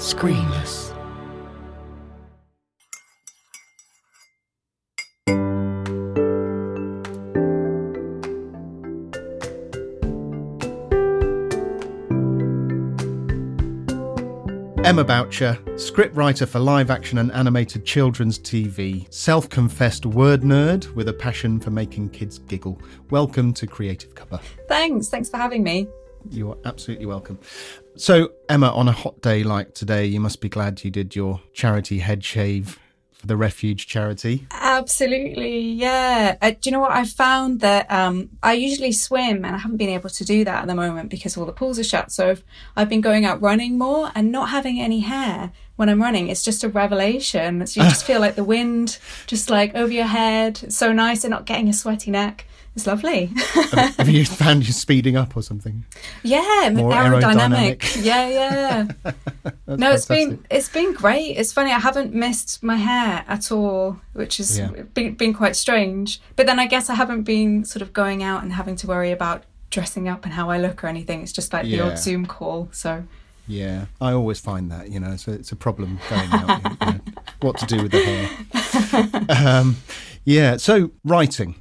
Screenless. Emma Boucher, scriptwriter for live action and animated children's TV, self confessed word nerd with a passion for making kids giggle. Welcome to Creative Cuppa. Thanks. Thanks for having me. You are absolutely welcome. So, Emma, on a hot day like today, you must be glad you did your charity head shave for the Refuge charity. Absolutely, yeah. Uh, do you know what? I found that um, I usually swim and I haven't been able to do that at the moment because all the pools are shut. So I've, I've been going out running more and not having any hair when I'm running. It's just a revelation. So you just feel like the wind just like over your head. It's so nice and not getting a sweaty neck. It's lovely. have, have you found you're speeding up or something? Yeah, More aerodynamic. aerodynamic. Yeah, yeah. No, it's been it's been great. It's funny. I haven't missed my hair at all, which has Yeah. been, been quite strange. But then I guess I haven't been sort of going out and having to worry about dressing up and how I look or anything. It's just like the Yeah. odd Zoom call. So Yeah, I always find that you know, so it's a problem going out. you know, what to do with the hair? Um, yeah. So writing,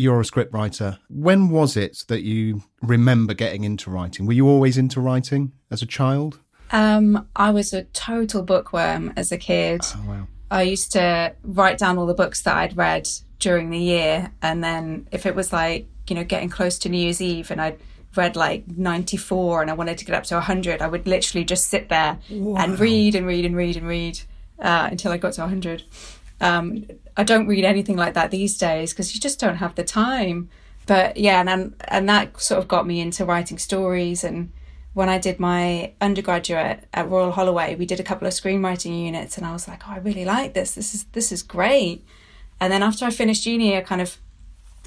you're a script writer. When was it that you remember getting into writing? Were you always into writing as a child? um, I was a total bookworm as a kid. Oh wow. I used to write down all the books that I'd read during the year. And then if it was like, you know, getting close to New Year's Eve and I'd read like 94 and I wanted to get up to 100, I would literally just sit there and read and read and read and read uh, until I got to 100. Um, I don't read anything like that these days because you just don't have the time. But yeah, and, and that sort of got me into writing stories. And when I did my undergraduate at Royal Holloway, we did a couple of screenwriting units, and I was like, oh, I really like this. This is this is great. And then after I finished uni, I kind of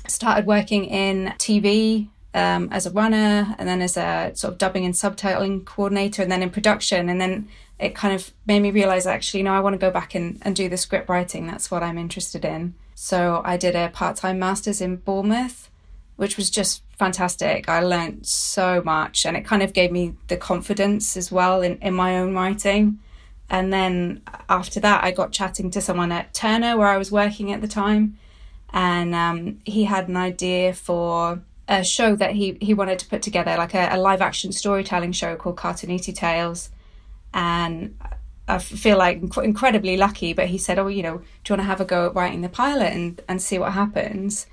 started working in TV um, as a runner and then as a sort of dubbing and subtitling coordinator and then in production. And then it kind of made me realize actually, no, I want to go back and, and do the script writing. That's what I'm interested in. So I did a part time master's in Bournemouth, which was just fantastic. I learned so much and it kind of gave me the confidence as well in, in my own writing. And then after that, I got chatting to someone at Turner where I was working at the time and um, he had an idea for a show that he, he wanted to put together, like a, a live action storytelling show called Cartoonito Tales. And I feel like inc- incredibly lucky, but he said, Oh, you know, do you want to have a go at writing the pilot and, and see what happens?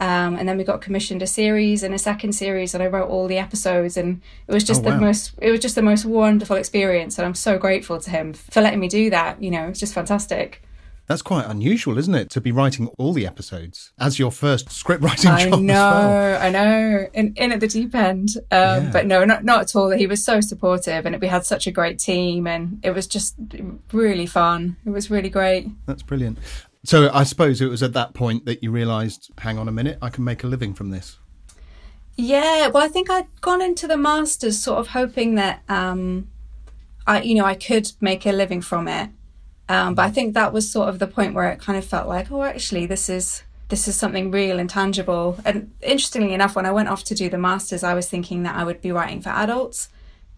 Um, and then we got commissioned a series and a second series, and I wrote all the episodes, and it was just Oh, the most it was just the most wonderful experience, and I'm so grateful to him for letting me do that. You know, it's just fantastic. That's quite unusual, isn't it, to be writing all the episodes as your first script writing I job know, as well? I know, in, in at the deep end. Um, Yeah. But no, not not at all. He was so supportive, and we had such a great team, and it was just really fun. It was really great. That's brilliant. So I suppose it was at that point that you realised, hang on a minute, I can make a living from this. Yeah, well, I think I'd gone into the masters sort of hoping that um, I, you know, I could make a living from it. Um, but I think that was sort of the point where it kind of felt like, oh, actually, this is this is something real and tangible. And interestingly enough, when I went off to do the masters, I was thinking that I would be writing for adults,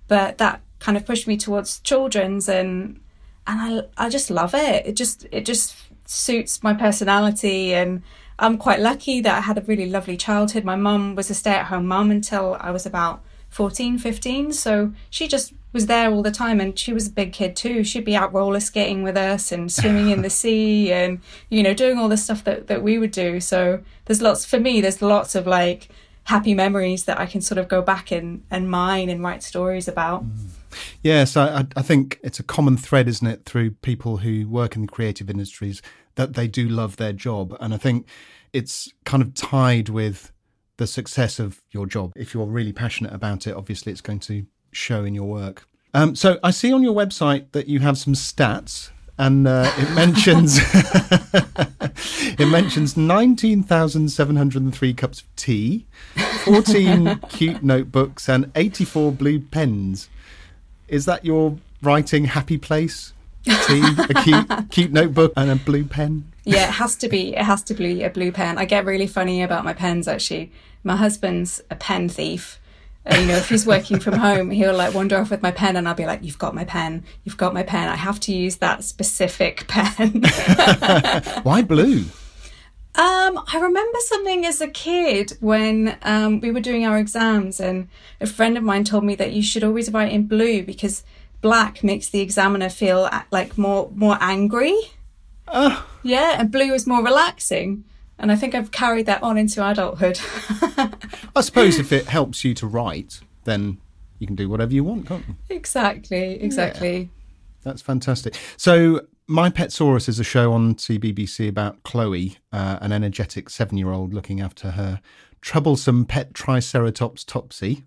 but that kind of pushed me towards children's, and and I I just love it. It just it just suits my personality and I'm quite lucky that I had a really lovely childhood. My mum was a stay-at-home mum until I was about 14, 15, so she just was there all the time and she was a big kid too. She'd be out roller skating with us and swimming in the sea and you know doing all the stuff that that we would do. So there's lots for me there's lots of like happy memories that I can sort of go back and and mine and write stories about. Mm-hmm. Yes, I, I think it's a common thread, isn't it, through people who work in the creative industries that they do love their job. And I think it's kind of tied with the success of your job. If you're really passionate about it, obviously it's going to show in your work. Um, so I see on your website that you have some stats. And uh, it mentions it mentions nineteen thousand seven hundred and three cups of tea, fourteen cute notebooks, and eighty four blue pens. Is that your writing happy place? Tea, a cute, cute notebook, and a blue pen. Yeah, it has to be. It has to be a blue pen. I get really funny about my pens. Actually, my husband's a pen thief, Uh, you know, if he's working from home, he'll like wander off with my pen, and I'll be like, "You've got my pen. You've got my pen. I have to use that specific pen." Why blue? Um, I remember something as a kid when um, we were doing our exams, and a friend of mine told me that you should always write in blue because black makes the examiner feel like more more angry. Oh, Yeah, and blue is more relaxing. And I think I've carried that on into adulthood. I suppose if it helps you to write, then you can do whatever you want, can't you? exactly, exactly. That's fantastic. So, My Petsaurus is a show on CBBC about Chloe, uh, an energetic seven year old looking after her troublesome pet Triceratops Topsy.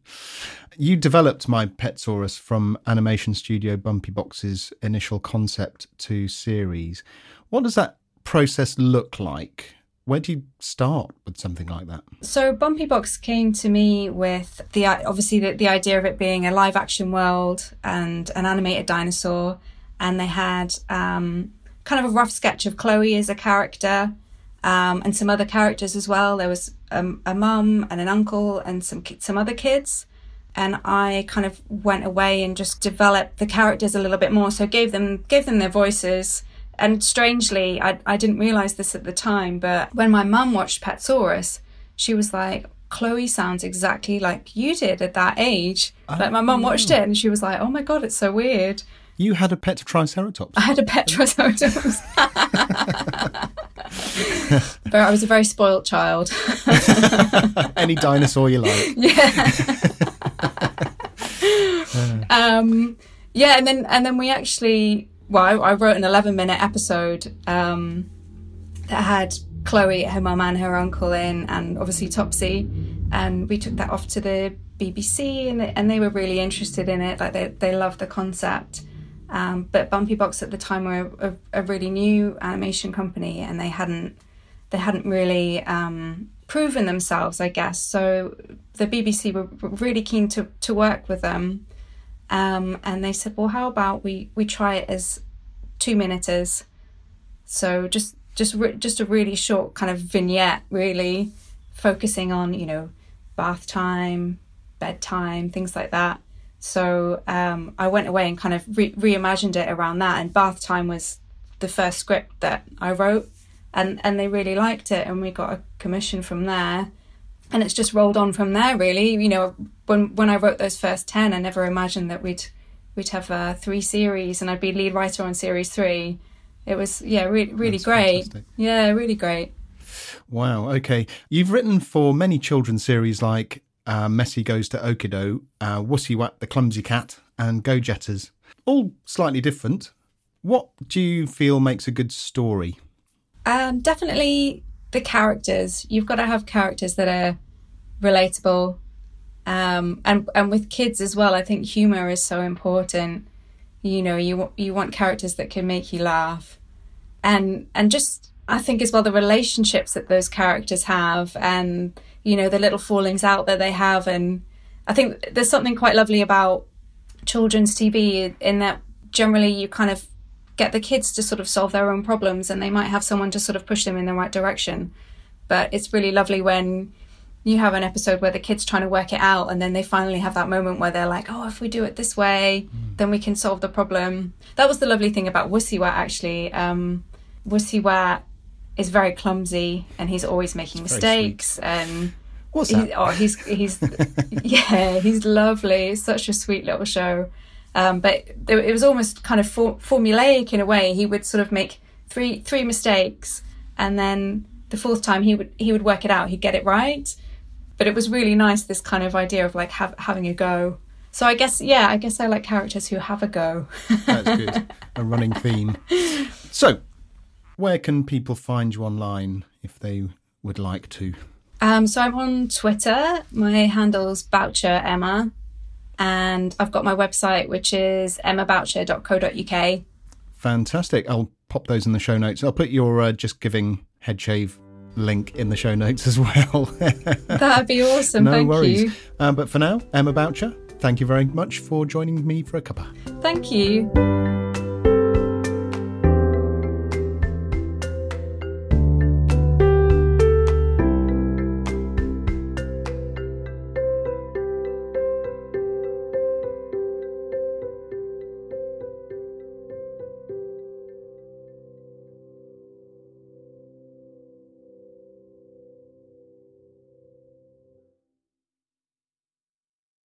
You developed My Petsaurus from animation studio Bumpy Box's initial concept to series. What does that process look like? Where do you start with something like that? So Bumpy Box came to me with the obviously the, the idea of it being a live action world and an animated dinosaur, and they had um, kind of a rough sketch of Chloe as a character, um, and some other characters as well. There was um, a mum and an uncle and some some other kids, and I kind of went away and just developed the characters a little bit more. So gave them gave them their voices. And strangely, I, I didn't realize this at the time, but when my mum watched Petsaurus, she was like, Chloe sounds exactly like you did at that age. like my mum watched it and she was like, oh my God, it's so weird. You had a pet Triceratops. I had a pet Triceratops. but I was a very spoilt child. Any dinosaur you like. um, yeah, and then and then we actually well, I, I wrote an eleven minute episode um, that had Chloe, her mum, and her uncle in, and obviously Topsy, and we took that off to the BBC, and they, and they were really interested in it. Like they they loved the concept. Um, but Bumpy Box at the time were a, a, really new animation company, and they hadn't they hadn't really um, proven themselves, I guess. So the BBC were really keen to to work with them, um, and they said, "Well, how about we we try it as two minutes? So just just re- just a really short kind of vignette, really focusing on you know bath time, bedtime, things like that." So um, I went away and kind of re- reimagined it around that. And bath time was the first script that I wrote, and and they really liked it, and we got a commission from there. And it's just rolled on from there, really. You know, when when I wrote those first ten, I never imagined that we'd we'd have uh, three series, and I'd be lead writer on series three. It was yeah, really really That's great. fantastic. Yeah, really great. Wow. Okay. You've written for many children's series like uh, Messy Goes to Okido, uh, Wussywat the Clumsy Cat, and Go Jetters. All slightly different. What do you feel makes a good story? Um, definitely the characters. You've got to have characters that are relatable, um, and and with kids as well. I think humor is so important. You know, you you want characters that can make you laugh, and and just I think as well the relationships that those characters have, and you know the little fallings out that they have, and I think there's something quite lovely about children's TV in that generally you kind of get the kids to sort of solve their own problems and they might have someone to sort of push them in the right direction. But it's really lovely when you have an episode where the kids trying to work it out and then they finally have that moment where they're like, oh, if we do it this way, then we can solve the problem. That was the lovely thing about Wussywat actually. Um, Wussywat is very clumsy and he's always making very mistakes and What's he, that? oh, he's he's yeah, he's lovely. It's such a sweet little show. Um, but it was almost kind of for, formulaic in a way. He would sort of make three three mistakes, and then the fourth time he would he would work it out. He'd get it right. But it was really nice this kind of idea of like have, having a go. So I guess yeah, I guess I like characters who have a go. That's good. a running theme. So, where can people find you online if they would like to? Um, so I'm on Twitter. My handle's Boucher Emma, and I've got my website which is emmaboucher.co.uk. Fantastic. I'll pop those in the show notes. I'll put your uh, JustGiving head shave link in the show notes as well. That'd be awesome. no Thank worries. you. Uh, but for now, Emma Boucher, thank you very much for joining me for a cuppa. Thank you.